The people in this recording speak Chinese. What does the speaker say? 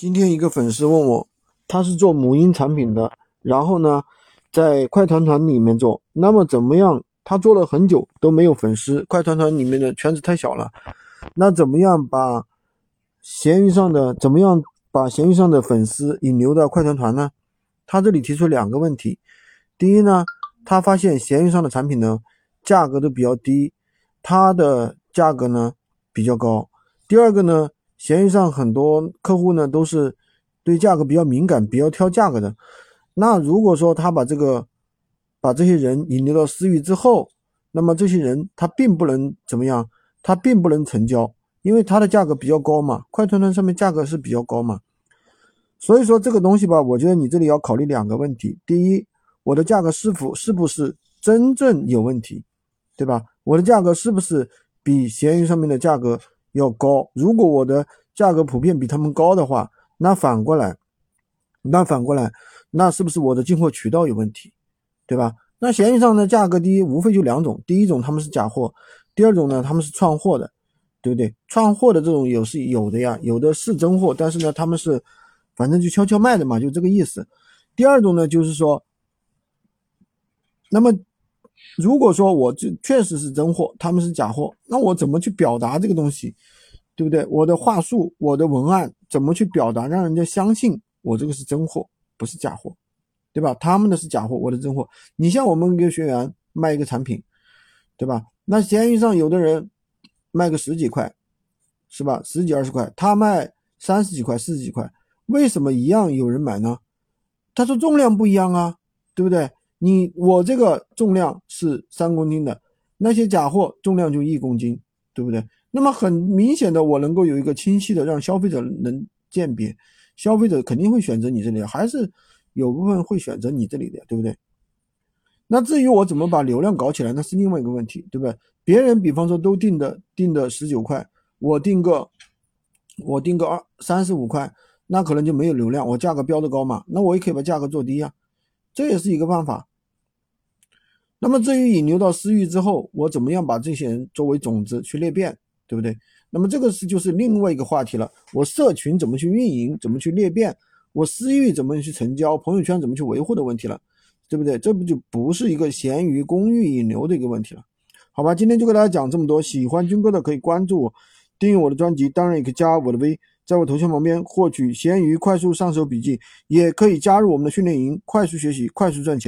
今天一个粉丝问我，他是做母婴产品的，然后呢，在快团团里面做，那么怎么样？他做了很久都没有粉丝，快团团里面的圈子太小了，那怎么样把闲鱼上的怎么样把闲鱼上的粉丝引流到快团团呢？他这里提出两个问题，第一呢，他发现闲鱼上的产品呢价格都比较低，他的价格呢比较高，第二个呢。闲鱼上很多客户呢都是对价格比较敏感、比较挑价格的。那如果说他把这个把这些人引流到私域之后，那么这些人他并不能怎么样，他并不能成交，因为他的价格比较高嘛。快团团上面价格是比较高嘛，所以说这个东西吧，我觉得你这里要考虑两个问题：第一，我的价格是否是不是真正有问题，对吧？我的价格是不是比闲鱼上面的价格？要高，如果我的价格普遍比他们高的话，那反过来，那反过来，那是不是我的进货渠道有问题，对吧？那闲鱼上的价格低，无非就两种，第一种他们是假货，第二种呢他们是串货的，对不对？串货的这种有是有的呀，有的是真货，但是呢他们是反正就悄悄卖的嘛，就这个意思。第二种呢就是说，那么。如果说我这确实是真货，他们是假货，那我怎么去表达这个东西，对不对？我的话术、我的文案怎么去表达，让人家相信我这个是真货，不是假货，对吧？他们的是假货，我的真货。你像我们一个学员卖一个产品，对吧？那闲鱼上有的人卖个十几块，是吧？十几二十块，他卖三十几块、四十几块，为什么一样有人买呢？他说重量不一样啊，对不对？你我这个重量是三公斤的，那些假货重量就一公斤，对不对？那么很明显的，我能够有一个清晰的让消费者能鉴别，消费者肯定会选择你这里，还是有部分会选择你这里的，对不对？那至于我怎么把流量搞起来，那是另外一个问题，对不对？别人比方说都定的定的十九块，我定个我定个二三十五块，那可能就没有流量，我价格标的高嘛，那我也可以把价格做低呀，这也是一个办法。那么至于引流到私域之后，我怎么样把这些人作为种子去裂变，对不对？那么这个是就是另外一个话题了。我社群怎么去运营，怎么去裂变，我私域怎么去成交，朋友圈怎么去维护的问题了，对不对？这不就不是一个闲鱼公域引流的一个问题了？好吧，今天就给大家讲这么多。喜欢军哥的可以关注我，订阅我的专辑，当然也可以加我的微，在我头像旁边获取闲鱼快速上手笔记，也可以加入我们的训练营，快速学习，快速赚钱。